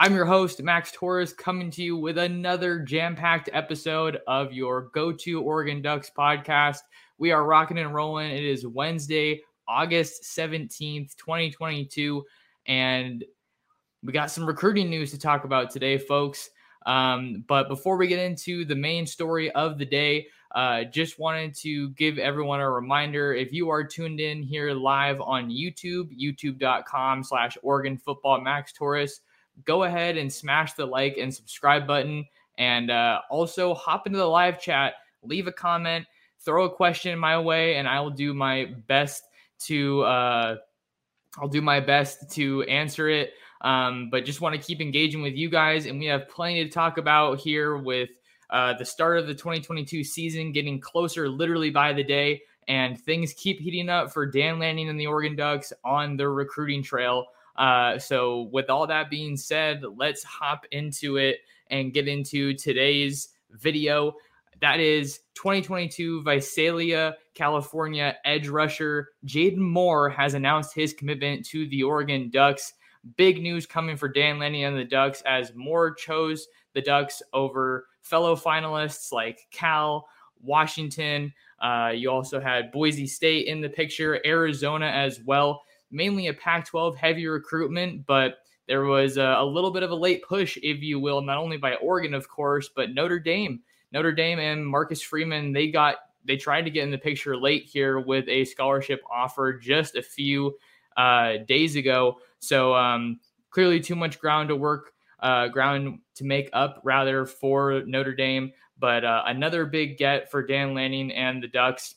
I'm your host, Max Torres, coming to you with another jam packed episode of your go to Oregon Ducks podcast. We are rocking and rolling. It is Wednesday, August 17th, 2022, and we got some recruiting news to talk about today, folks. Um, but before we get into the main story of the day, uh, just wanted to give everyone a reminder if you are tuned in here live on YouTube, youtube.com slash Oregon Football Max Torres, go ahead and smash the like and subscribe button. And uh, also hop into the live chat, leave a comment, throw a question my way, and I will do my best to uh, I'll do my best to answer it. Um, but just want to keep engaging with you guys, and we have plenty to talk about here with uh, the start of the 2022 season getting closer literally by the day, and things keep heating up for Dan Lanning and the Oregon Ducks on their recruiting trail. Uh, so, with all that being said, let's hop into it and get into today's video. That is 2022 Visalia, California edge rusher Jaden Moore has announced his commitment to the Oregon Ducks. Big news coming for Dan Lanning and the Ducks as Moore chose the Ducks over fellow finalists like Cal, Washington. Uh, you also had Boise State in the picture, Arizona as well. Mainly a Pac 12 heavy recruitment, but there was a, a, little bit of a late push, if you will, not only by Oregon, of course, but Notre Dame. Notre Dame and Marcus Freeman, they got they tried to get in the picture late here with a scholarship offer just a few uh, days ago. So um, clearly, too much ground to work uh, ground to make up rather for Notre Dame. But uh, another big get for Dan Lanning and the Ducks.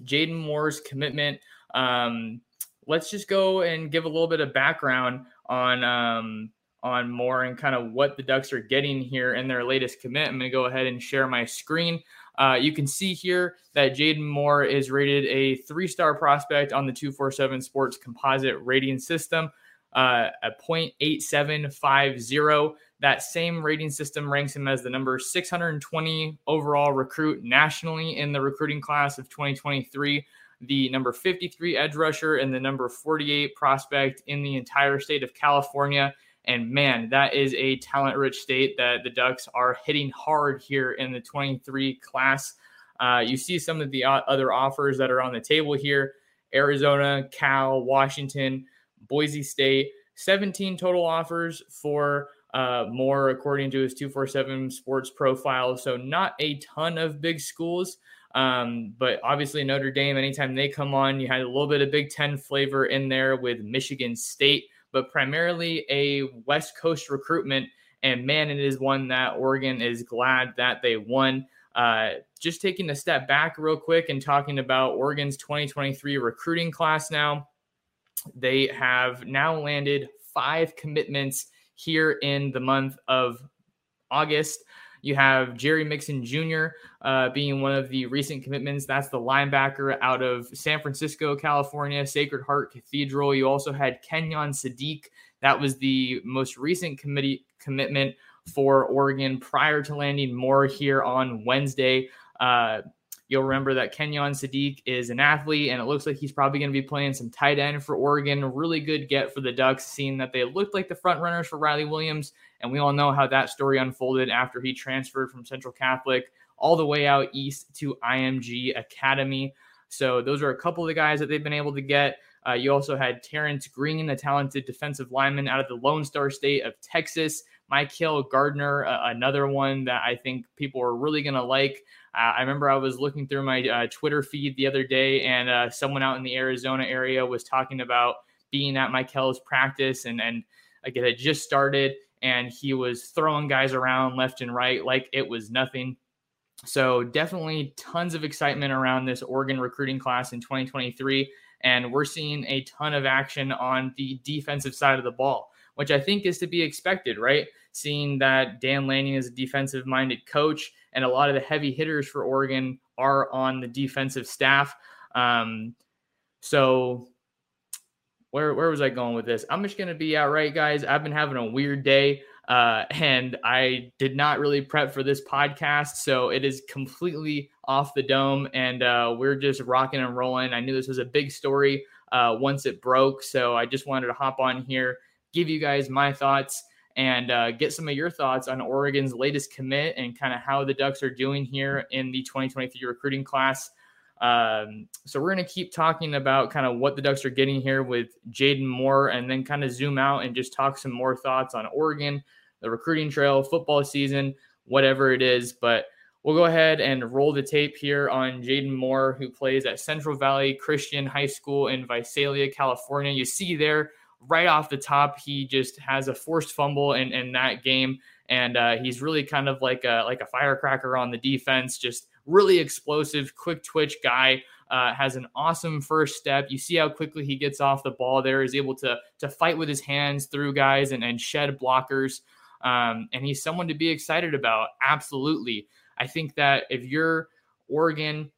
Jaden Moore's commitment. Um, let's just go and give a little bit of background on um, on Moore and kind of what the Ducks are getting here in their latest commit. I'm going to go ahead and share my screen. Uh, you can see here that Jaden Moore is rated a three star prospect on the 247 Sports composite rating system uh, a 0.8750. That same rating system ranks him as the number 620 overall recruit nationally in the recruiting class of 2023, the number 53 edge rusher, and the number 48 prospect in the entire state of California. And man, that is a talent rich state that the Ducks are hitting hard here in the 23 class. Uh, you see some of the other offers that are on the table here Arizona, Cal, Washington. Boise State. 17 total offers for uh, Moore, according to his 247 sports profile. So, not a ton of big schools. Um, but obviously, Notre Dame, anytime they come on, you had a little bit of Big Ten flavor in there with Michigan State, but primarily a West Coast recruitment. And man, it is one that Oregon is glad that they won. Uh, just taking a step back real quick and talking about Oregon's 2023 recruiting class now. They have now landed five commitments here in the month of August. You have Jerry Mixon Jr. Uh, being one of the recent commitments. That's the linebacker out of San Francisco, California, Sacred Heart Cathedral. You also had Kenyon Sadiq. That was the most recent committee commitment for Oregon prior to landing Moore here on Wednesday. Uh, You'll remember that Kenyon Sadiq is an athlete, and it looks like he's probably going to be playing some tight end for Oregon. Really good get for the Ducks, seeing that they looked like the front runners for Riley Williams. And we all know how that story unfolded after he transferred from Central Catholic all the way out east to IMG Academy. So those are a couple of the guys that they've been able to get. Uh, you also had Terrence Green, the talented defensive lineman out of the Lone Star State of Texas. Michael Gardner, uh, another one that I think people are really going to like. Uh, I remember I was looking through my uh, Twitter feed the other day, and uh, someone out in the Arizona area was talking about being at Michael's practice, and and again, it just started, and he was throwing guys around left and right like it was nothing. So definitely tons of excitement around this Oregon recruiting class in 2023. And we're seeing a ton of action on the defensive side of the ball, which I think is to be expected, right? Seeing that Dan Lanning is a defensive minded coach and a lot of the heavy hitters for Oregon are on the defensive staff. Um, so where, where was I going with this? I'm just going to be outright, guys. I've been having a weird day. Uh, and I did not really prep for this podcast, so it is completely off the dome, and uh, we're just rocking and rolling. I knew this was a big story uh, once it broke, so I just wanted to hop on here, give you guys my thoughts, and uh, get some of your thoughts on Oregon's latest commit and kind of how the Ducks are doing here in the 2023 recruiting class. Um, so we're going to keep talking about kind of what the Ducks are getting here with Jaden Moore, and then kind of zoom out and just talk some more thoughts on Oregon the recruiting trail, football season, whatever it is. But we'll go ahead and roll the tape here on Jaden Moore, who plays at Central Valley Christian High School in Visalia, California. You see there right off the top, he just has a forced fumble in, in that game. And uh, he's really kind of like a, like a firecracker on the defense, just really explosive, quick twitch guy. Uh, has an awesome first step. You see how quickly he gets off the ball there, is able to to fight with his hands through guys and, and shed blockers. Um, and he's someone to be excited about. Absolutely. I think that if you're Oregon,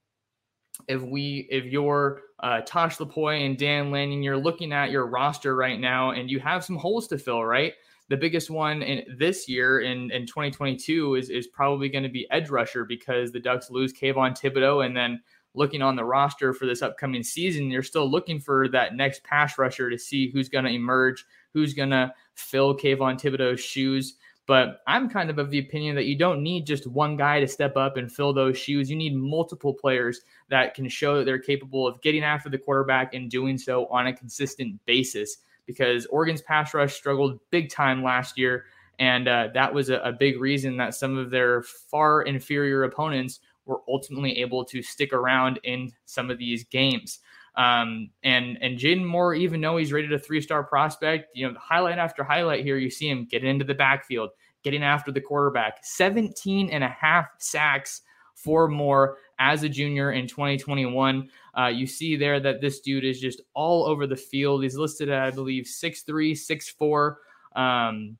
if we, if you're uh, Tosh Lupoi and Dan Lanning, you're looking at your roster right now and you have some holes to fill, right? The biggest one in this year in, in 2022 is, is probably going to be edge rusher because the Ducks lose Kayvon Thibodeaux. And then looking on the roster for this upcoming season, you're still looking for that next pass rusher to see who's going to emerge who's going to fill Kayvon Thibodeaux's shoes. But I'm kind of of the opinion that you don't need just one guy to step up and fill those shoes. You need multiple players that can show that they're capable of getting after the quarterback and doing so on a consistent basis. Because Oregon's pass rush struggled big time last year. And uh, that was a, a big reason that some of their far inferior opponents were ultimately able to stick around in some of these games. Um, and and Jaden Moore, even though he's rated a three star prospect, you know, highlight after highlight here, you see him getting into the backfield, getting after the quarterback, 17 and a half sacks for Moore as a junior in 2021. Uh, you see there that this dude is just all over the field. He's listed at, I believe, 6'3, 6'4, um,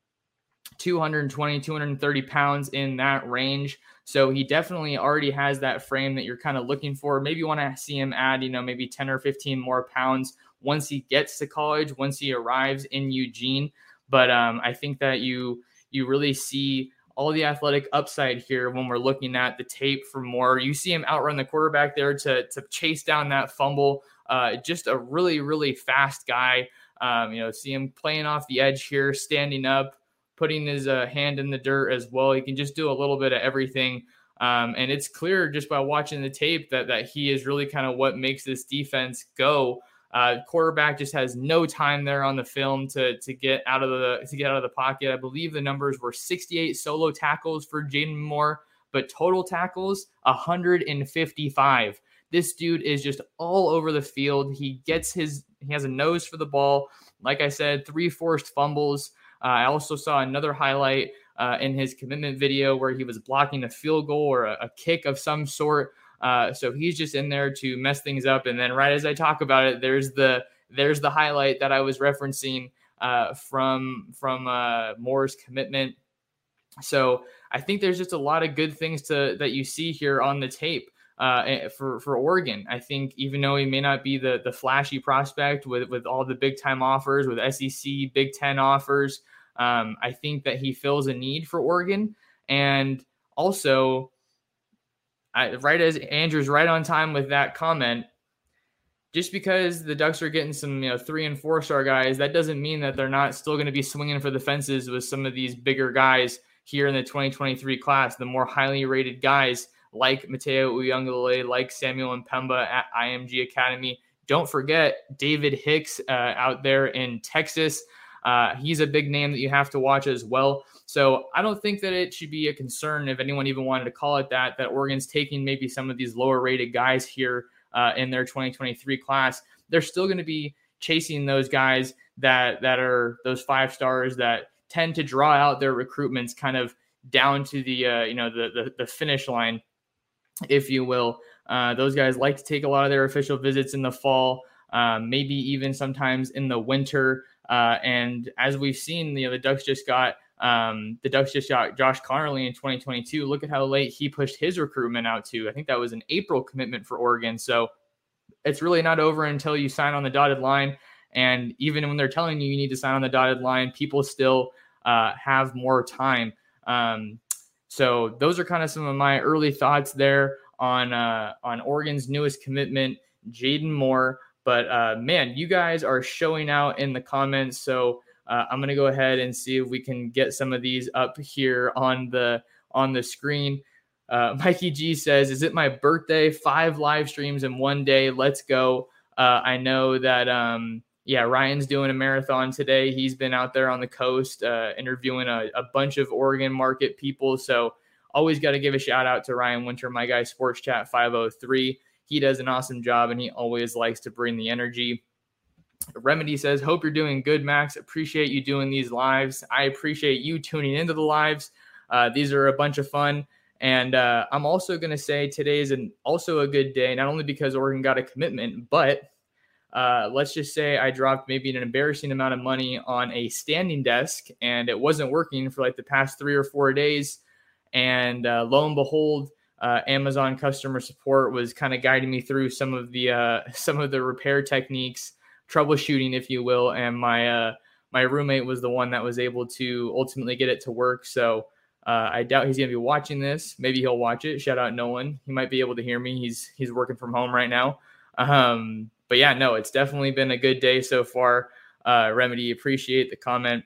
220, 230 pounds in that range. So he definitely already has that frame that you're kind of looking for. Maybe you want to see him add, you know, maybe 10 or 15 Moore pounds once he gets to college, once he arrives in Eugene. But um, I think that you you really see all the athletic upside here when we're looking at the tape for more. You see him outrun the quarterback there to to chase down that fumble. Uh, just a really really fast guy. Um, you know, see him playing off the edge here, standing up, putting his uh, hand in the dirt as well. He can just do a little bit of everything. Um, and it's clear just by watching the tape that that he is really kind of what makes this defense go. Uh, quarterback just has no time there on the film to to get out of the to get out of the pocket. I believe the numbers were 68 solo tackles for Jaden Moore, but total tackles 155. This dude is just all over the field. He gets his he has a nose for the ball. Like I said, three forced fumbles. Uh, I also saw another highlight uh, in his commitment video where he was blocking a field goal or a, a kick of some sort. Uh, so he's just in there to mess things up. And then right as I talk about it, there's the there's the highlight that I was referencing uh, from from uh, Moore's commitment. So I think there's just a lot of good things to that you see here on the tape uh, eh, for for Oregon. I think even though he may not be the the flashy prospect with with all the big time offers, with SEC Big Ten offers, um, I think that he fills a need for Oregon, and also I, right as Andrew's right on time with that comment. Just because the Ducks are getting some, you know, three and four star guys, that doesn't mean that they're not still going to be swinging for the fences with some of these bigger guys here in the 2023 class, the more highly rated guys like Matayo Uiagalelei, like Samuel M'Pemba at IMG Academy. Don't forget David Hicks uh, out there in Texas. Uh, he's a big name that you have to watch as well. So I don't think that it should be a concern if anyone even wanted to call it that, that Oregon's taking maybe some of these lower rated guys here uh, in their 2023 class. They're still going to be chasing those guys that that are those five stars that tend to draw out their recruitments kind of down to the uh, you know the, the, the finish line, if you will. Uh, those guys like to take a lot of their official visits in the fall, uh, maybe even sometimes in the winter. Uh, and as we've seen, you know the Ducks just got um, the Ducks just got Josh Conerly in 2022. Look at how late he pushed his recruitment out to. I think that was an April commitment for Oregon. So it's really not over until you sign on the dotted line. And even when they're telling you you need to sign on the dotted line, people still uh, have more time. Um, so those are kind of some of my early thoughts there on uh, on Oregon's newest commitment, Jaden Moore. But uh, man, you guys are showing out in the comments. So uh, I'm gonna go ahead and see if we can get some of these up here on the on the screen. Uh, Mikey G says, "Is it my birthday? Five live streams in one day. Let's go." Uh, I know that um, yeah, Ryan's doing a marathon today. He's been out there on the coast uh, interviewing a, a, bunch of Oregon market people. So always got to give a shout out to Ryan Winter, my guy, Sports Chat 503. He does an awesome job and he always likes to bring the energy. Remedy says, Hope you're doing good, Max. Appreciate you doing these lives. I appreciate you tuning into the lives. Uh, these are a bunch of fun. And uh, I'm also going to say today is an, also a good day, not only because Oregon got a commitment, but uh, let's just say I dropped maybe an embarrassing amount of money on a standing desk and it wasn't working for like the past three or four days. And uh, lo and behold, uh, Amazon customer support was kind of guiding me through some of the uh, some of the repair techniques, troubleshooting, if you will. And my uh, my roommate was the one that was able to ultimately get it to work. So uh, I doubt he's gonna be watching this. Maybe he'll watch it. Shout out Nolan. He might be able to hear me. He's he's working from home right now. Um, but yeah, no, it's definitely been a good day so far. Uh, Remedy, appreciate the comment.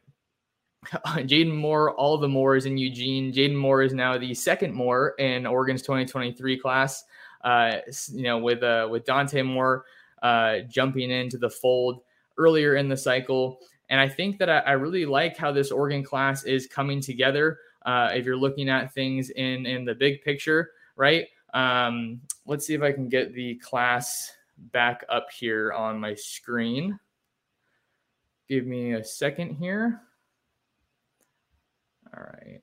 Jaden Moore, all the Moores in Eugene. Jaden Moore is now the second Moore in Oregon's 2023 class. Uh, you know, with uh, with Dante Moore uh, jumping into the fold earlier in the cycle, and I think that I, I really like how this Oregon class is coming together. Uh, if you're looking at things in in the big picture, right? Um, let's see if I can get the class back up here on my screen. Give me a second here. All right.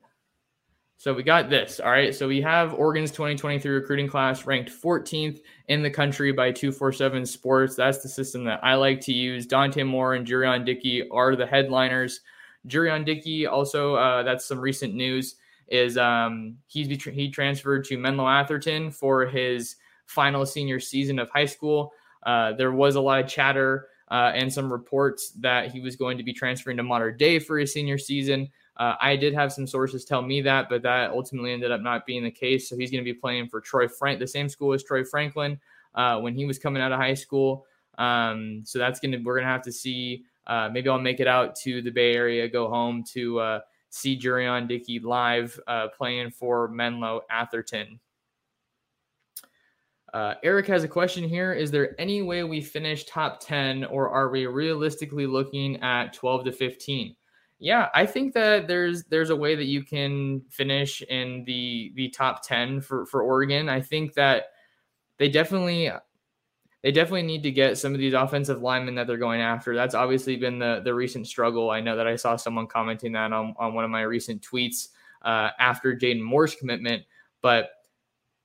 So we got this. All right. So we have Oregon's 2023 recruiting class ranked 14th in the country by 247 Sports. That's the system that I like to use. Dante Moore and Jurion Dickey are the headliners. Jurion Dickey also, uh, that's some recent news, is um, he's he transferred to Menlo Atherton for his final senior season of high school. Uh, there was a lot of chatter uh, and some reports that he was going to be transferring to Mater Dei for his senior season. Uh, I did have some sources tell me that, but that ultimately ended up not being the case. So he's going to be playing for Troy Frank, the same school as Troy Franklin uh, when he was coming out of high school. Um, so that's going to we're going to have to see. Uh, maybe I'll make it out to the Bay Area, go home to uh, see Jurion Dickey live playing for Menlo Atherton. Uh, Eric has a question here. Is there any way we finish top 10 or are we realistically looking at 12 to 15? Yeah, I think that there's there's a way that you can finish in the the top 10 for for Oregon. I think that they definitely they definitely need to get some of these offensive linemen that they're going after. That's obviously been the the recent struggle. I know that I saw someone commenting that on, on one of my recent tweets uh, after Jaden Moore's commitment, but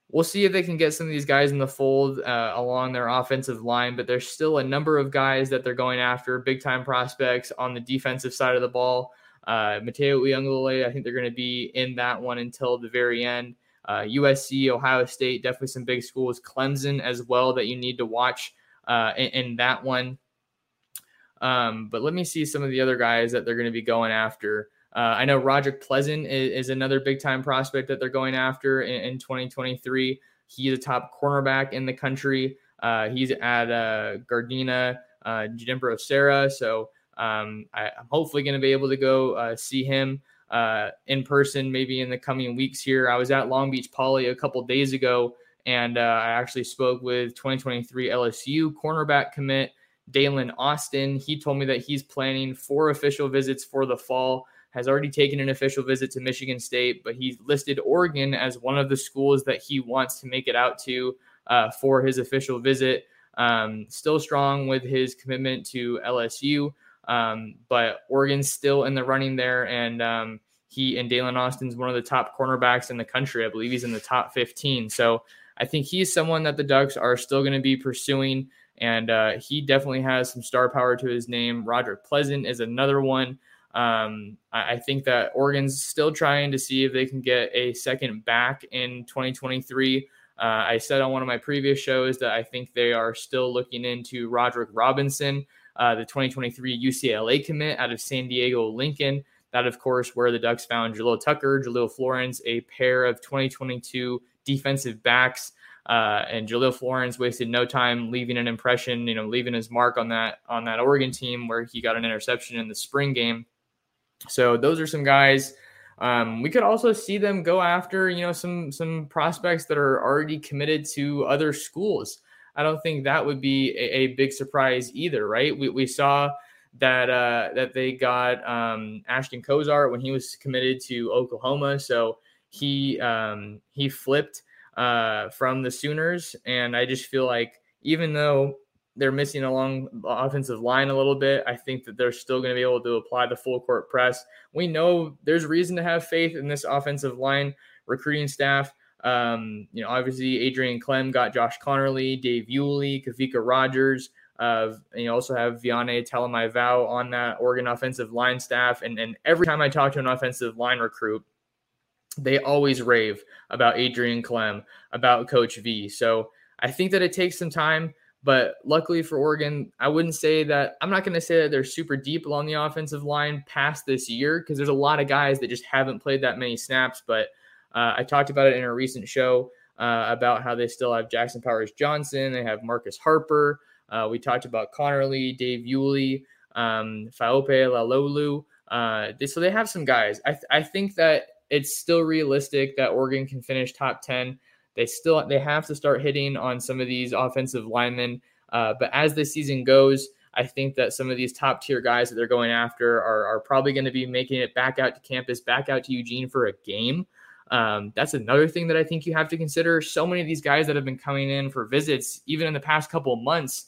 We'll see if they can get some of these guys in the fold uh, along their offensive line, but there's still a number of guys that they're going after, big time prospects on the defensive side of the ball. Uh, Matayo Uiagalelei, I think they're going to be in that one until the very end. Uh, USC, Ohio State, definitely some big schools. Clemson as well that you need to watch uh, in, in, that one. Um, but let me see some of the other guys that they're going to be going after. Uh, I know Roderick Pleasant is, is, another big time prospect that they're going after in, in 2023. He's a top cornerback in the country. Uh, he's at uh, Gardena, uh, Junipero Serra. So um, I, am hopefully going to be able to go uh, see him uh, in person maybe in the coming weeks here. I was at Long Beach Poly a couple days ago, and uh, I actually spoke with 2023 LSU cornerback commit Daylen Austin. He told me that he's planning four official visits for the fall. Has already taken an official visit to Michigan State, but he's listed Oregon as one of the schools that he wants to make it out to uh, for his official visit. Um, still strong with his commitment to LSU. Um, but Oregon's still in the running there, and um, he and Daylen Austin's one of the top cornerbacks in the country. I believe he's in the top 15. So I think he's someone that the Ducks are still going to be pursuing, and uh, he definitely has some star power to his name. Roger Pleasant is another one. Um, I, I think that Oregon's still trying to see if they can get a second back in 2023. Uh, I said on one of my previous shows that I think they are still looking into Roderick Robinson uh, the 2023 UCLA commit out of San Diego Lincoln. That, of course, where the Ducks found Jalil Tucker, Jahlil Florence, a pair of 2022 defensive backs. Uh, and Jahlil Florence wasted no time leaving an impression, you know, leaving his mark on that on that Oregon team where he got an interception in the spring game. So those are some guys. Um, we could also see them go after, you know, some some prospects that are already committed to other schools. I don't think that would be a, a big surprise either, right? We, we saw that uh, that they got um, Ashton Cozart when he was committed to Oklahoma, so he um, he flipped uh, from the Sooners, and I just feel like even though they're missing along the offensive line a little bit. I think that they're still going to be able to apply the full court press. We know there's reason to have faith in this offensive line recruiting staff. Um, you know, obviously Adrian Klemm got Josh Conerly, Dave Iuli, Kawika Rogers. Uh, and you also have Viane Talamaivao on that Oregon offensive line staff. And, and every time I talk to an offensive line recruit, they always rave about Adrian Klemm, about Coach V. So I think that it takes some time. But luckily for Oregon, I wouldn't say that I'm not going to say that they're super deep along the offensive line past this year because there's a lot of guys that just haven't played that many snaps. But uh, I talked about it in a recent show uh, about how they still have Jackson Powers Johnson, they have Marcus Harper. Uh, we talked about Conerly, Dave Iuli, um, Faaope Laloulu. Uh, they, so they have some guys. I, th- I think that it's still realistic that Oregon can finish top 10. They still they have to start hitting on some of these offensive linemen. Uh, but as the season goes, I think that some of these top tier guys that they're going after are, are probably going to be making it back out to campus, back out to Eugene for a game. Um, that's another thing that I think you have to consider. So many of these guys that have been coming in for visits, even in the past couple of months,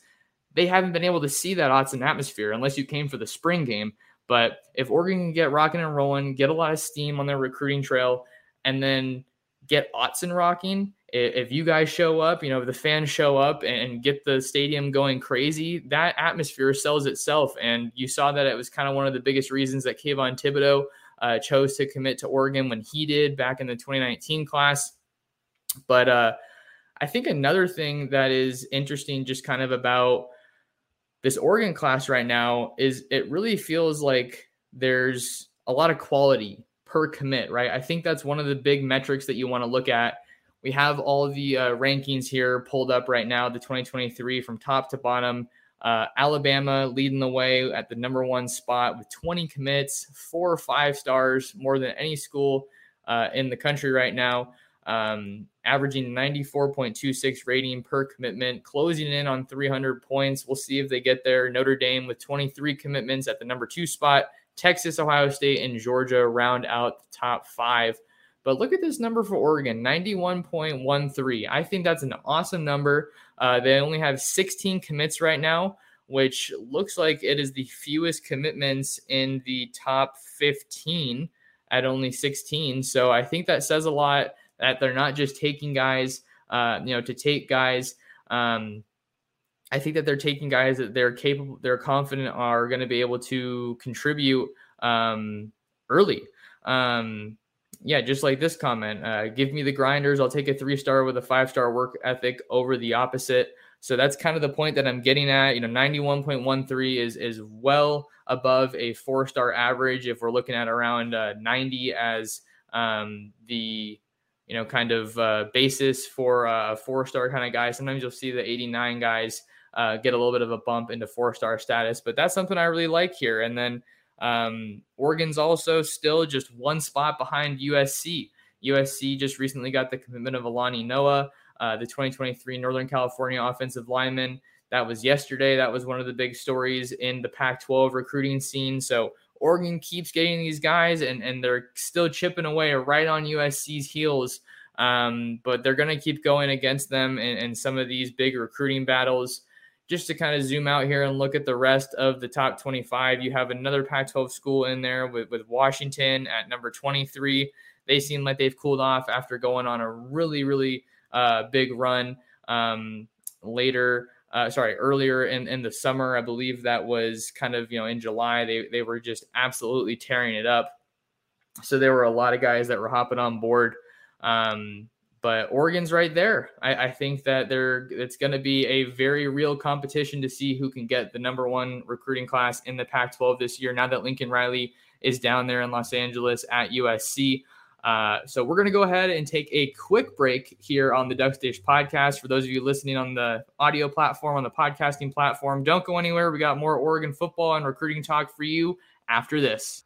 they haven't been able to see that Autzen atmosphere unless you came for the spring game. But if Oregon can get rocking and rolling, get a lot of steam on their recruiting trail, and then get Autzen rocking, if you guys show up, you know, the fans show up and get the stadium going crazy, that atmosphere sells itself. And you saw that it was kind of one of the biggest reasons that Kayvon Thibodeaux uh, chose to commit to Oregon when he did back in the 2019 class. But uh, I think another thing that is interesting, just kind of about this Oregon class right now, is it really feels like there's a lot of quality per commit, right? I think that's one of the big metrics that you want to look at. We have all the uh, rankings here pulled up right now, the 2023 from top to bottom. Uh, Alabama leading the way at the number one spot with 20 commits, four or five stars, more than any school uh, in the country right now, um, averaging 94.26 rating per commitment, closing in on 300 points. We'll see if they get there. Notre Dame with 23 commitments at the number two spot. Texas, Ohio State, and Georgia round out the top five. But look at this number for Oregon 91.13. I think that's an awesome number. Uh, they only have 16 commits right now, which looks like it is the fewest commitments in the top 15 at only 16. So I think that says a lot that they're not just taking guys, uh, you know, to take guys. Um, I think that they're taking guys that they're capable, they're confident are going to be able to contribute um, early. Um, yeah, just like this comment, uh, give me the grinders. I'll take a three star with a five star work ethic over the opposite. So that's kind of the point that I'm getting at. You know, 91.13 is is well above a four star average. If we're looking at around uh, 90 as um, the you know, kind of uh, basis for a four star kind of guy. Sometimes you'll see the 89 guys uh, get a little bit of a bump into four star status, but that's something I really like here. And then um, Oregon's also still just one spot behind USC. USC just recently got the commitment of Alani Noa, uh, the 2023 Northern California offensive lineman. That was yesterday. That was one of the big stories in the Pac 12 recruiting scene. So Oregon keeps getting these guys, and, and they're still chipping away right on USC's heels. Um, but they're going to keep going against them in, in some of these big recruiting battles. Just to kind of zoom out here and look at the rest of the top 25, you have another Pac 12 school in there with, with Washington at number 23. They seem like they've cooled off after going on a really, really uh, big run um, later uh, sorry, earlier in, in the summer. I believe that was kind of, you know, in July, they, they were just absolutely tearing it up. So there were a lot of guys that were hopping on board. Um, but Oregon's right there. I, I think that there it's going to be a very real competition to see who can get the number one recruiting class in the Pac 12 this year. Now that Lincoln Riley is down there in Los Angeles at USC. Uh, so we're going to go ahead and take a quick break here on the Ducks Dish podcast. For those of you listening on the audio platform, on the podcasting platform, don't go anywhere. We got more Oregon football and recruiting talk for you after this.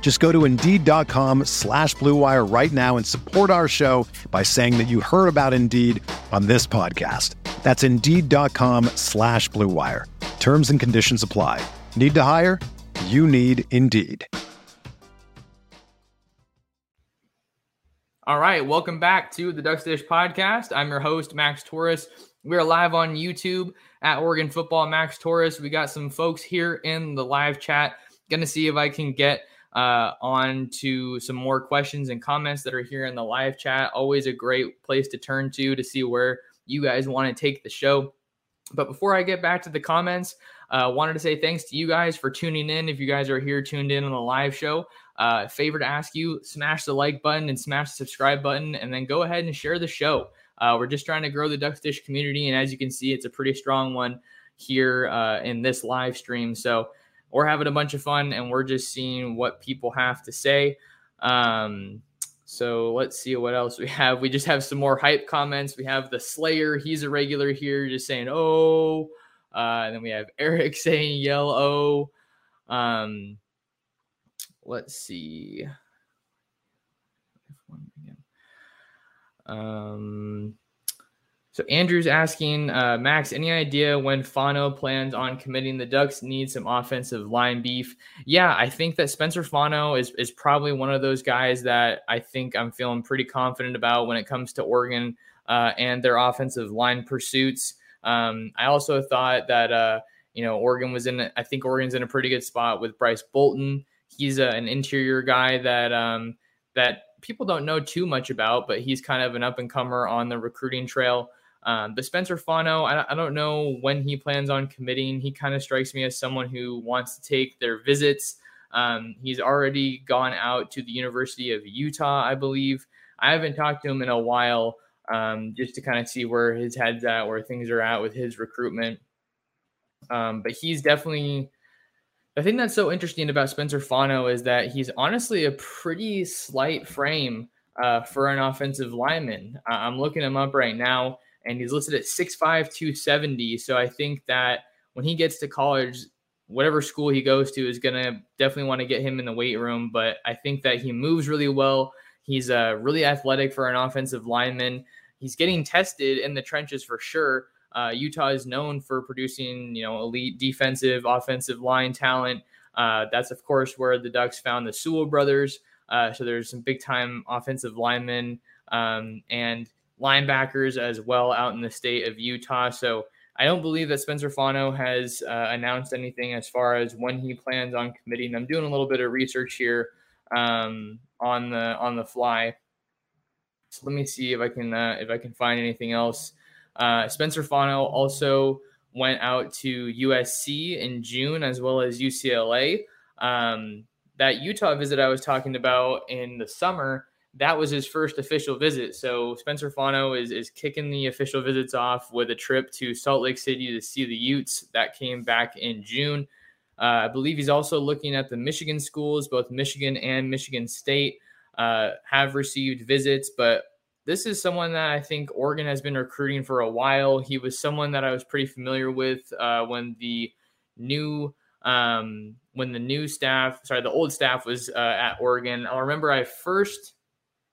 Just go to Indeed.com slash BlueWire right now and support our show by saying that you heard about Indeed on this podcast. That's Indeed.com slash BlueWire. Terms and conditions apply. Need to hire? You need Indeed. All right, welcome back to the Ducks Dish podcast. I'm your host, Max Torres. We're live on YouTube at Oregon Football. Max Torres. We got some folks here in the live chat. Going to see if I can get uh, on to some more questions and comments that are here in the live chat. Always a great place to turn to to see where you guys want to take the show. But before I get back to the comments, uh, wanted to say thanks to you guys for tuning in. If you guys are here tuned in on the live show, uh, favor to ask you smash the like button and smash the subscribe button, and then go ahead and share the show. Uh, we're just trying to grow the Ducks Dish community, and as you can see, it's a pretty strong one here uh, in this live stream. So we're having a bunch of fun, and we're just seeing what people have to say. Um, so let's see what else we have. We just have some more hype comments. We have the Slayer. He's a regular here, just saying, oh. Uh, and then we have Eric saying, yell, oh. Um, let's see. Um, so Andrew's asking uh, Max, any idea when Fano plans on committing the Ducks need some offensive line beef? Yeah, I think that Spencer Fano is is probably one of those guys that I think I'm feeling pretty confident about when it comes to Oregon uh, and their offensive line pursuits. Um, I also thought that uh, you know Oregon was in. I think Oregon's in a pretty good spot with Bryce Bolton he's a, an interior guy that um, that people don't know too much about, but he's kind of an up and comer on the recruiting trail. Um, but Spencer Fano, I, I, don't know when he plans on committing. He kind of strikes me as someone who wants to take their visits. Um, he's already gone out to the University of Utah, I believe. I haven't talked to him in a while um, just to kind of see where his head's at, where things are at with his recruitment. Um, but he's definitely the thing that's so interesting about Spencer Fano is that he's honestly a pretty slight frame uh, for an offensive lineman. I'm looking him up right now, and he's listed at 6'5, 270. So I think that when he gets to college, whatever school he goes to is going to definitely want to get him in the weight room. But I think that he moves really well. He's uh, really athletic for an offensive lineman. He's getting tested in the trenches for sure. Uh, Utah is known for producing, you know, elite defensive, offensive line talent. Uh, that's of course where the Ducks found the Sewell brothers. Uh, so there's some big time offensive linemen um, and linebackers as well out in the state of Utah. So I don't believe that Spencer Fano has uh, announced anything as far as when he plans on committing. I'm doing a little bit of research here um, on the on the fly. So let me see if I can uh, if I can find anything else. Uh, Spencer Fano also went out to USC in June as well as UCLA. Um, that Utah visit I was talking about in the summer, that was his first official visit. So Spencer Fano is is kicking the official visits off with a trip to Salt Lake City to see the Utes. That came back in June. Uh, I believe he's also looking at the Michigan schools, both Michigan and Michigan State uh, have received visits, but this is someone that I think Oregon has been recruiting for a while. He was someone that I was pretty familiar with uh, when the new um, when the new staff, sorry, the old staff was uh, at Oregon. I remember I first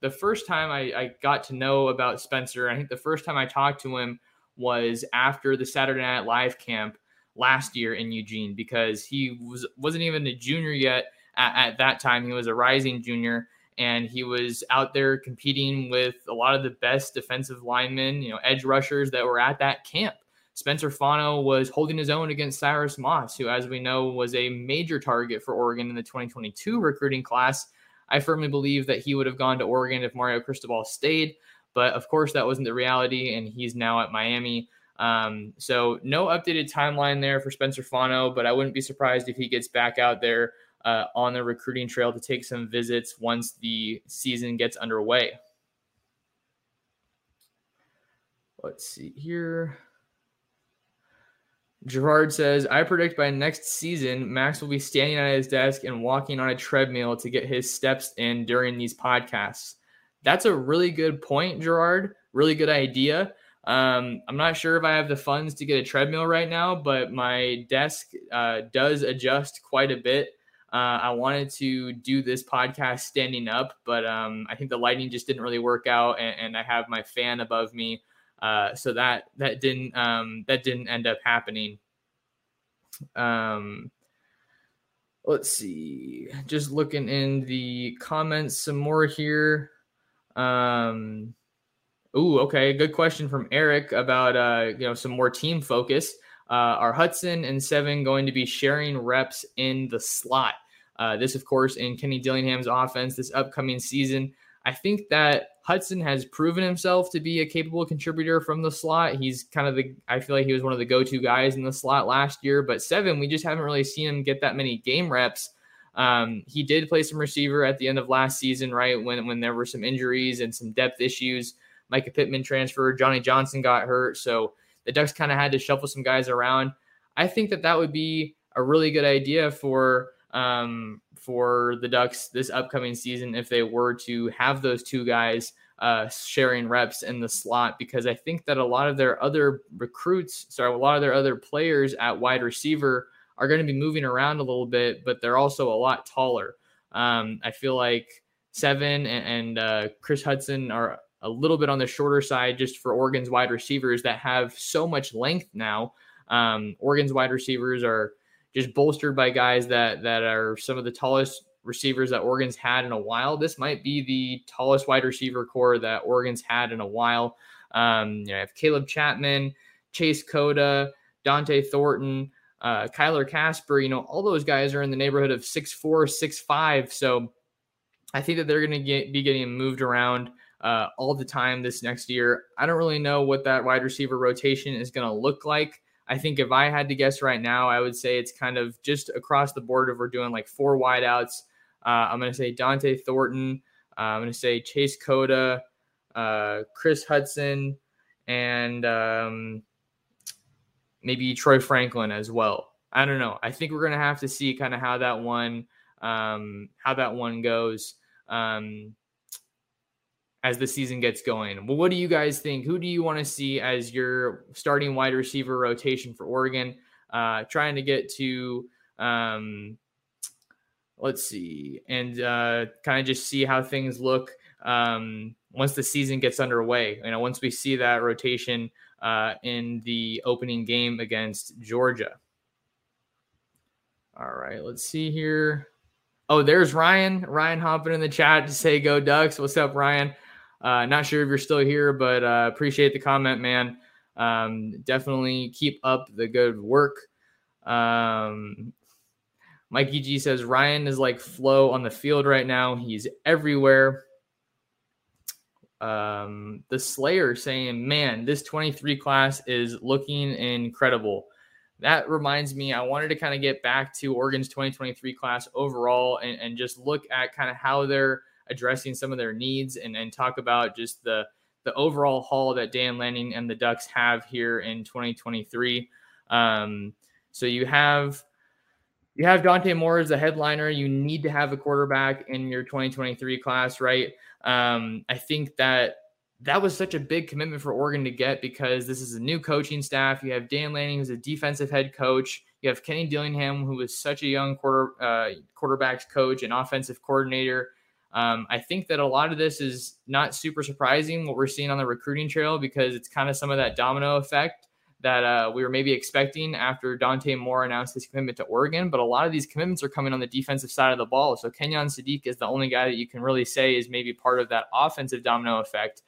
the first time I, I got to know about Spencer. I think the first time I talked to him was after the Saturday Night Live camp last year in Eugene because he was wasn't even a junior yet at, at that time. He was a rising junior and he was out there competing with a lot of the best defensive linemen, you know, edge rushers that were at that camp. Spencer Fano was holding his own against Cyrus Moss, who, as we know, was a major target for Oregon in the 2022 recruiting class. I firmly believe that he would have gone to Oregon if Mario Cristobal stayed, but of course, that wasn't the reality, and he's now at Miami. Um, so, no updated timeline there for Spencer Fano, but I wouldn't be surprised if he gets back out there uh, on the recruiting trail to take some visits once the season gets underway. Let's see here. Gerard says, I predict by next season, Max will be standing at his desk and walking on a treadmill to get his steps in during these podcasts. That's a really good point, Gerard. Really good idea. Um, I'm not sure if I have the funds to get a treadmill right now, but my desk uh, does adjust quite a bit uh, I wanted to do this podcast standing up, but um, I think the lighting just didn't really work out, and, and I have my fan above me, uh, so that that didn't um, that didn't end up happening. Um, let's see, just looking in the comments some more here. Um, ooh, okay, good question from Eric about uh, you know some more team focus. Uh, are Hutson and Seven going to be sharing reps in the slot? Uh, this, of course, in Kenny Dillingham's offense this upcoming season. I think that Hutson has proven himself to be a capable contributor from the slot. He's kind of the, I feel like he was one of the go to guys in the slot last year. But seven, we just haven't really seen him get that many game reps. Um, he did play some receiver at the end of last season, right? When, when there were some injuries and some depth issues. Mycah Pittman transferred, Johnny Johnson got hurt. So the Ducks kind of had to shuffle some guys around. I think that that would be a really good idea for um, for the Ducks this upcoming season if they were to have those two guys uh, sharing reps in the slot because I think that a lot of their other recruits, sorry, a lot of their other players at wide receiver are going to be moving around a little bit, but they're also a lot taller. Um, I feel like Seven and, and uh, Kris Hutson are a little bit on the shorter side just for Oregon's wide receivers that have so much length now. Um, Oregon's wide receivers are just bolstered by guys that that are some of the tallest receivers that Oregon's had in a while. This might be the tallest wide receiver core that Oregon's had in a while. Um, you know, I have Caleb Chapman, Chase Cota, Dont'e Thornton, uh, Kyler Kasper. You know, all those guys are in the neighborhood of six four, six five. So I think that they're going to get be getting moved around uh, all the time this next year. I don't really know what that wide receiver rotation is going to look like. I think if I had to guess right now, I would say it's kind of just across the board. If we're doing like four wideouts, uh, I'm going to say Dont'e Thornton. Uh, I'm going to say Chase Cota, uh, Kris Hutson, and um, maybe Troy Franklin as well. I don't know. I think we're going to have to see kind of how that one um, how that one goes. Um, as the season gets going. Well, what do you guys think? Who do you want to see as your starting wide receiver rotation for Oregon? Uh, trying to get to, um, let's see, and uh, kind of just see how things look. Um, once the season gets underway. You know, once we see that rotation uh, in the opening game against Georgia. All right, let's see here. Oh, there's Ryan. Ryan hopping in the chat to say go Ducks. What's up, Ryan? Uh, not sure if you're still here, but uh, appreciate the comment, man. Um, definitely keep up the good work. Um, Mikey G says Ryan is like Flo on the field right now. He's everywhere. Um, the Slayer saying, man, this 23 class is looking incredible. That reminds me, I wanted to kind of get back to Oregon's 2023 class overall and, and just look at kind of how they're addressing some of their needs and, and talk about just the the overall haul that Dan Lanning and the Ducks have here in 2023. Um, so you have you have Dante Moore as the headliner. You need to have a quarterback in your 2023 class, right? Um, I think that that was such a big commitment for Oregon to get because this is a new coaching staff. You have Dan Lanning, who's a defensive head coach. You have Kenny Dillingham, who was such a young quarter uh, quarterbacks coach and offensive coordinator. Um, I think that a lot of this is not super surprising what we're seeing on the recruiting trail because it's kind of some of that domino effect that uh, we were maybe expecting after Dante Moore announced his commitment to Oregon. But a lot of these commitments are coming on the defensive side of the ball. So Kenyon Sadiq is the only guy that you can really say is maybe part of that offensive domino effect.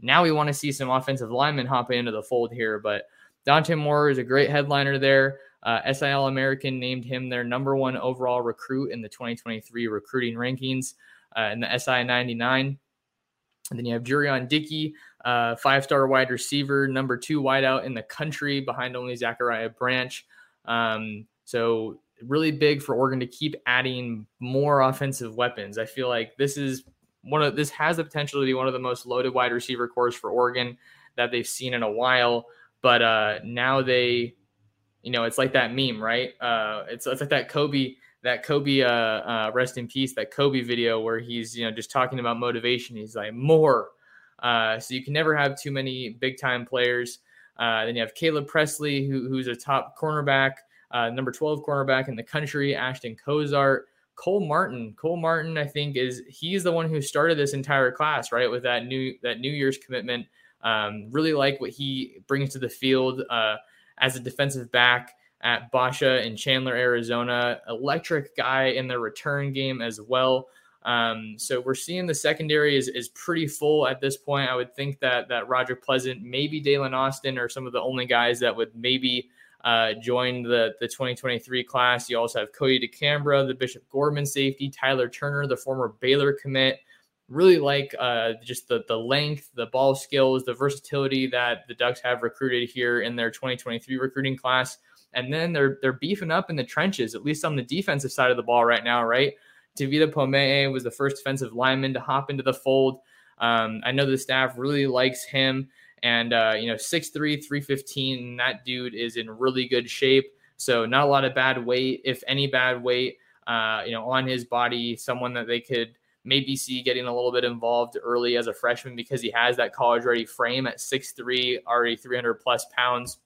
Now we want to see some offensive linemen hop into the fold here. But Dante Moore is a great headliner there. Uh, SI All-American named him their number one overall recruit in the 2023 recruiting rankings uh, in the SI 99. And then you have Jurion Dickey, uh, five star wide receiver, number two wideout in the country behind only Zachariah Branch. Um, so, really big for Oregon to keep adding more offensive weapons. I feel like this is one of this has the potential to be one of the most loaded wide receiver cores for Oregon that they've seen in a while. But uh, now they, you know, it's like that meme, right? Uh, it's, it's like that Kobe that Kobe, uh, uh, rest in peace, that Kobe video where he's you know just talking about motivation. He's like more. Uh, so you can never have too many big time players. Uh, then you have Caleb Presley, who, who's a top cornerback, uh, number 12 cornerback in the country. Ashton Cozart, Cole Martin. Cole Martin, I think, is he's the one who started this entire class, right? With that new that New Year's commitment. Um, really like what he brings to the field uh, as a defensive back at Basha in Chandler, Arizona. Electric guy in the return game as well. Um, so we're seeing the secondary is, is pretty full at this point. I would think that that Roger Pleasant, maybe Daylen Austin are some of the only guys that would maybe uh, join the, the 2023 class. You also have Kodi DeCambra, the Bishop Gorman safety, Tyler Turner, the former Baylor commit. Really like uh, just the, the length, the ball skills, the versatility that the Ducks have recruited here in their 2023 recruiting class. And then they're they're beefing up in the trenches, at least on the defensive side of the ball right now, right? Tavita Pome'e was the first defensive lineman to hop into the fold. Um, I know the staff really likes him. And, uh, you know, 6'3, 315, that dude is in really good shape. So, not a lot of bad weight, if any bad weight, uh, you know, on his body. Someone that they could maybe see getting a little bit involved early as a freshman because he has that college ready frame at 6'3, already 300 plus pounds.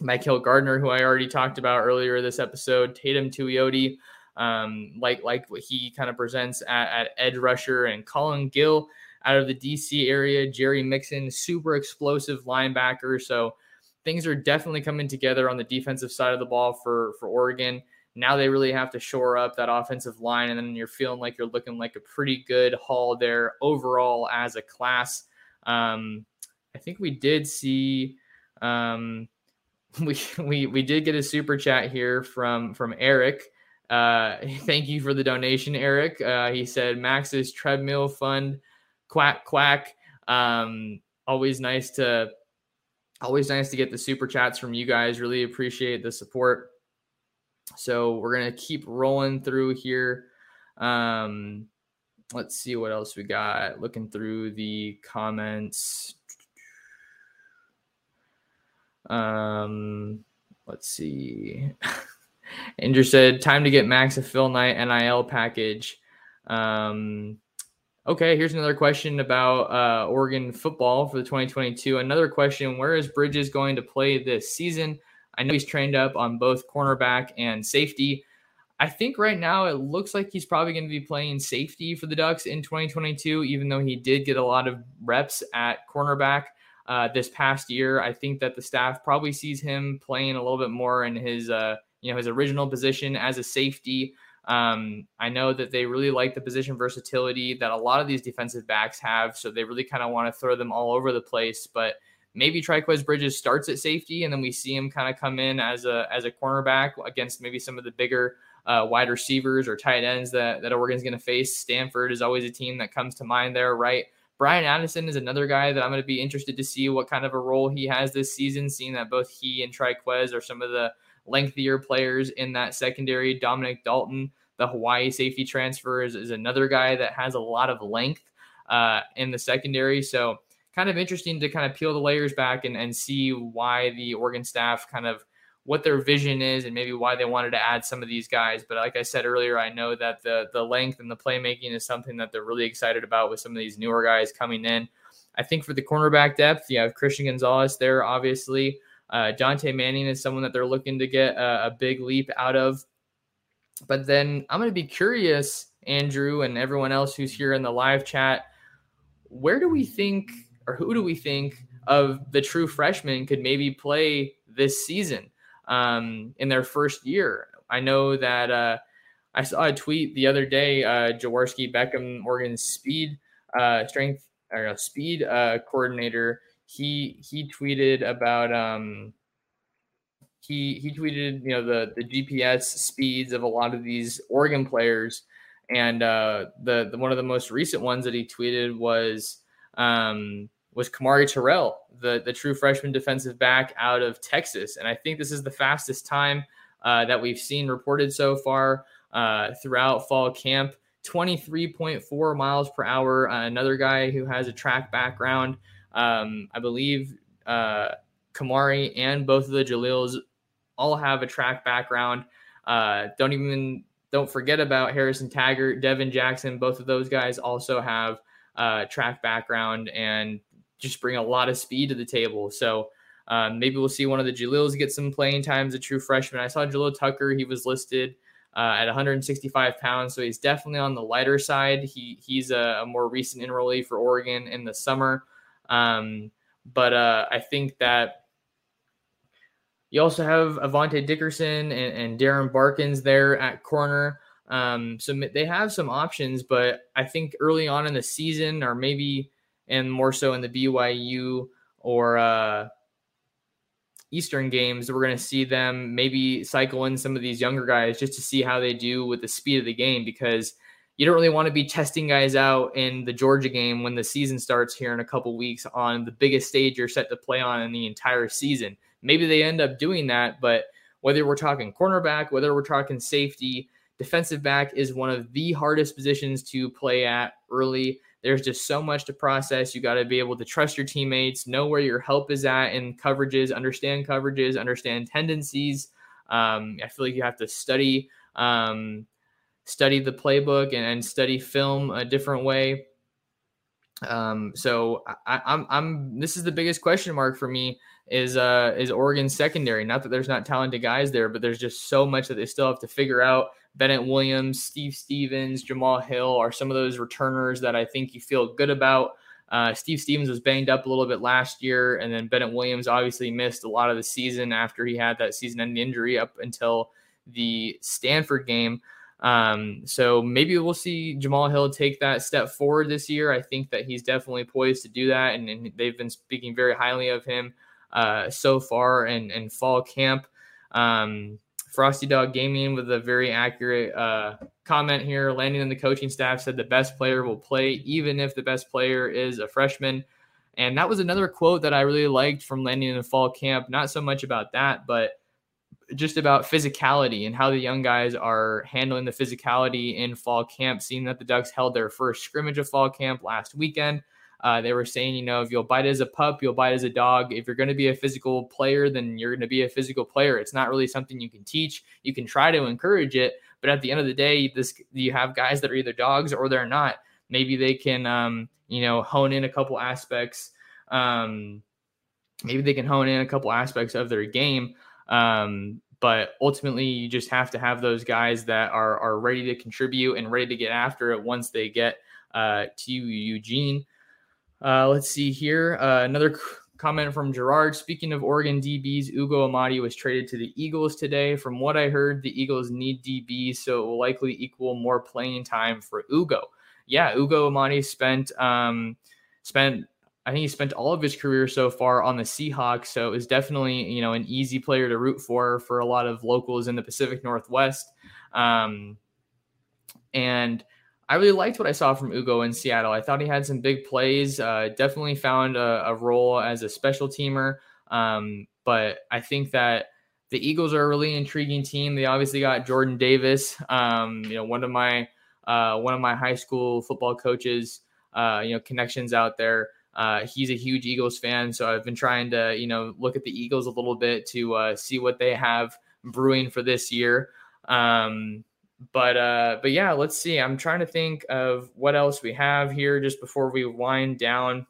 Michael Gardner, who I already talked about earlier this episode, Tatum Tuioti, um, like like what he kind of presents at, at edge rusher, and Colin Gill out of the DC area, Jerry Mixon, super explosive linebacker. So things are definitely coming together on the defensive side of the ball for for Oregon. Now they really have to shore up that offensive line, and then you're feeling like you're looking like a pretty good haul there overall as a class. Um, I think we did see. Um, we we we did get a super chat here from from Eric. Uh, thank you for the donation, Eric. Uh, he said Max's treadmill fund, quack quack. Um, always nice to always nice to get the super chats from you guys. Really appreciate the support. So we're gonna keep rolling through here. Um, let's see what else we got. Looking through the comments. Um, let's see. Andrew said, "Time to get Max a Phil Knight NIL package." Um, okay, here's another question about uh, Oregon football for the 2022. Another question: Where is Bridges going to play this season? I know he's trained up on both cornerback and safety. I think right now it looks like he's probably going to be playing safety for the Ducks in 2022, even though he did get a lot of reps at cornerback uh, this past year. I think that the staff probably sees him playing a little bit more in his, uh, you know, his original position as a safety. Um, I know that they really like the position versatility that a lot of these defensive backs have, so they really kind of want to throw them all over the place. But maybe Trikweze Bridges starts at safety, and then we see him kind of come in as a as a cornerback against maybe some of the bigger uh, wide receivers or tight ends that, that Oregon's going to face. Stanford is always a team that comes to mind there, right? Bryan Addison is another guy that I'm going to be interested to see what kind of a role he has this season, seeing that both he and Trikweze are some of the lengthier players in that secondary. Dominic Dalton, the Hawaii safety transfer, is, is another guy that has a lot of length uh, in the secondary. So, kind of interesting to kind of peel the layers back and, and see why the Oregon staff kind of what their vision is and maybe why they wanted to add some of these guys. But like I said earlier, I know that the the length and the playmaking is something that they're really excited about with some of these newer guys coming in. I think for the cornerback depth, you have Christian Gonzalez there, obviously. Uh, Manning is someone that they're looking to get a, a big leap out of. But then I'm going to be curious, Andrew, and everyone else who's here in the live chat, where do we think, or who do we think of the true freshmen could maybe play this season? Um, in their first year. I know that uh, I saw a tweet the other day. Uh, Jaworski Beckham, Oregon's speed uh, strength or speed uh, coordinator, he he tweeted about um, he he tweeted you know the the GPS speeds of a lot of these Oregon players, and uh, the, the one of the most recent ones that he tweeted was um, was Kamari Terrell, the, the true freshman defensive back out of Texas. And I think this is the fastest time uh, that we've seen reported so far uh, throughout fall camp 23.4 miles per hour. Uh, another guy who has a track background. Um, I believe uh, Kamari and both of the Jalils all have a track background. Uh, don't even don't forget about Harrison Taggart, Devin Jackson. Both of those guys also have uh, track background and just bring a lot of speed to the table. So um, maybe we'll see one of the Jalils get some playing time as a true freshman. I saw Jalil Tucker; he was listed uh, at 165 pounds, so he's definitely on the lighter side. He he's a, a more recent enrollee for Oregon in the summer, um, but uh, I think that. You also have Avante Dickerson and, and Darren Barkins there at corner. Um, so they have some options, but I think early on in the season, or maybe and more so in the BYU or uh, Eastern games, we're going to see them maybe cycle in some of these younger guys just to see how they do with the speed of the game because you don't really want to be testing guys out in the Georgia game when the season starts here in a couple weeks on the biggest stage you're set to play on in the entire season. Maybe they end up doing that, but whether we're talking cornerback, whether we're talking safety, defensive back is one of the hardest positions to play at early. There's just so much to process. You got to be able to trust your teammates, know where your help is at in coverages, understand coverages, understand tendencies. Um, I feel like you have to study um, study the playbook and, and, study film a different way. Um, so I, I'm I'm this is the biggest question mark for me is uh is Oregon secondary. Not that there's not talented guys there, but there's just so much that they still have to figure out. Bennett Williams, Steve Stevens, Jamal Hill are some of those returners that I think you feel good about. Uh, Steve Stevens was banged up a little bit last year, and then Bennett Williams obviously missed a lot of the season after he had that season-ending injury up until the Stanford game. Um, so maybe we'll see Jamal Hill take that step forward this year. I think that he's definitely poised to do that, and, and they've been speaking very highly of him uh, so far in, in fall camp. Um, Frosty Dog Gaming with a very accurate uh, comment here. Lanning and the coaching staff said the best player will play, even if the best player is a freshman. And that was another quote that I really liked from Lanning in the fall camp. Not so much about that, but just about physicality and how the young guys are handling the physicality in fall camp. Seeing that the Ducks held their first scrimmage of fall camp last weekend. Uh, they were saying, you know, if you'll bite as a pup, you'll bite as a dog. If you're going to be a physical player, then you're going to be a physical player. It's not really something you can teach. You can try to encourage it, but at the end of the day, this you have guys that are either dogs or they're not. Maybe they can, um, you know, hone in a couple aspects. Um, maybe they can hone in a couple aspects of their game. Um, but ultimately, you just have to have those guys that are are ready to contribute and ready to get after it once they get uh, to Eugene. Uh, let's see here. Uh, another comment from Gerard. Speaking of Oregon DBs, Ugo Amadi was traded to the Eagles today. From what I heard, the Eagles need DBs, so it will likely equal more playing time for Ugo. Yeah, Ugo Amadi spent um, spent I think he spent all of his career so far on the Seahawks, so it was definitely you know an easy player to root for for a lot of locals in the Pacific Northwest. Um, and I really liked what I saw from Ugo in Seattle. I thought he had some big plays. Uh, definitely found a, a, role as a special teamer. Um, but I think that the Eagles are a really intriguing team. They obviously got Jordan Davis. Um, you know, one of my uh, one of my high school football coaches. Uh, you know, connections out there. Uh, he's a huge Eagles fan, so I've been trying to you know look at the Eagles a little bit to uh, see what they have brewing for this year. Um, but uh, but yeah, let's see. I'm trying to think of what else we have here just before we wind down.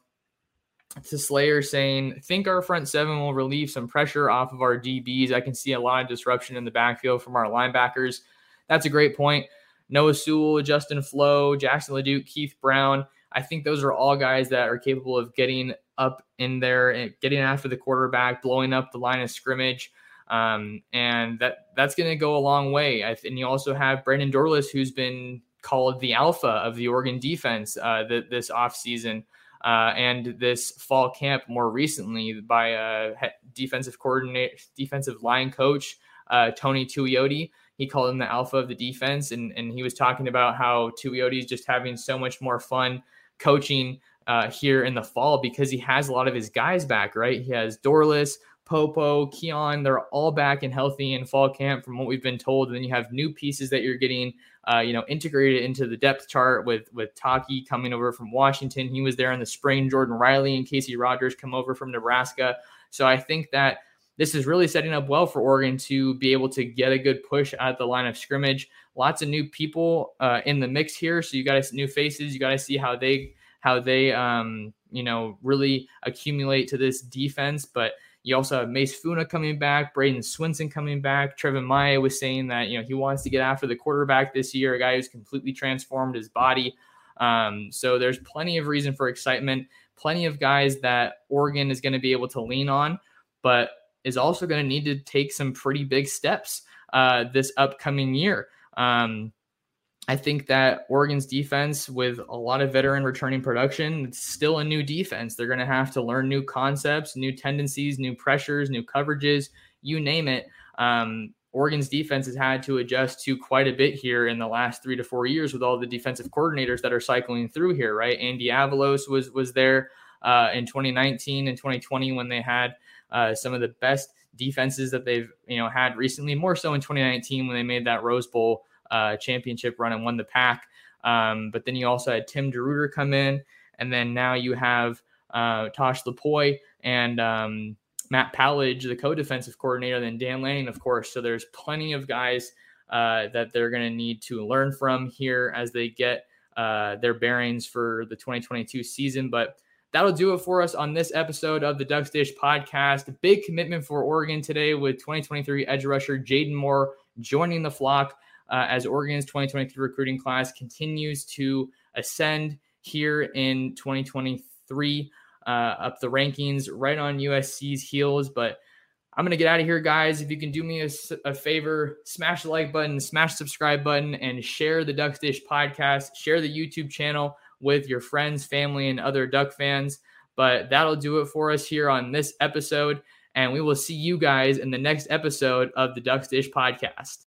To Slayer saying, think our front seven will relieve some pressure off of our DBs. I can see a lot of disruption in the backfield from our linebackers. That's a great point. Noah Sewell, Justin Flowe, Jackson LeDuc, Keith Brown. I think those are all guys that are capable of getting up in there and getting after the quarterback, blowing up the line of scrimmage. Um, and that that's going to go a long way. And you also have Brandon Dorlus, who's been called the alpha of the Oregon defense uh, th- this offseason uh, and this fall camp more recently by a defensive coordinator, defensive line coach, uh, Tony Tuioti. He called him the alpha of the defense, and, and he was talking about how Tuioti is just having so much more fun coaching uh, here in the fall because he has a lot of his guys back, right? He has Dorlus, Popo, Keon, they're all back and healthy in fall camp from what we've been told. And then you have new pieces that you're getting, uh, you know, integrated into the depth chart with with Taki coming over from Washington. He was there in the spring. Jordan Riley and Casey Rogers come over from Nebraska. So I think that this is really setting up well for Oregon to be able to get a good push at the line of scrimmage. Lots of new people uh, in the mix here, so you got to new faces. You got to see how they how they um, you know really accumulate to this defense, but you also have Mase Funa coming back, Bradyn Swinson coming back. Treven Ma'ae was saying that you know he wants to get after the quarterback this year, a guy who's completely transformed his body. Um, so there's plenty of reason for excitement, plenty of guys that Oregon is going to be able to lean on, but is also going to need to take some pretty big steps uh, this upcoming year. Um, I think that Oregon's defense, with a lot of veteran returning production, it's still a new defense. They're going to have to learn new concepts, new tendencies, new pressures, new coverages, you name it. Um, Oregon's defense has had to adjust to quite a bit here in the last three to four years with all the defensive coordinators that are cycling through here, right? Andy Avalos was was there uh, in 2019 and 2020 when they had uh, some of the best defenses that they've you know had recently. More so in 2019 when they made that Rose Bowl uh, championship run and won the pack. Um, but then you also had Tim DeRuyter come in, and then now you have uh, Tosh Lupoi and um, Matt Powledge, the co-defensive coordinator, then Dan Lanning, of course. So there's plenty of guys uh, that they're going to need to learn from here as they get uh, their bearings for the 2022 season. But that'll do it for us on this episode of the Ducks Dish podcast. Big commitment for Oregon today with 2023 edge rusher Jaden Moore joining the flock uh, as Oregon's 2023 recruiting class continues to ascend here in 2023 uh, up the rankings right on USC's heels. But I'm going to get out of here, guys. If you can do me a, a, favor, smash the like button, smash the subscribe button, and share the Ducks Dish podcast, share the YouTube channel with your friends, family, and other Duck fans. But that'll do it for us here on this episode. And we will see you guys in the next episode of the Ducks Dish podcast.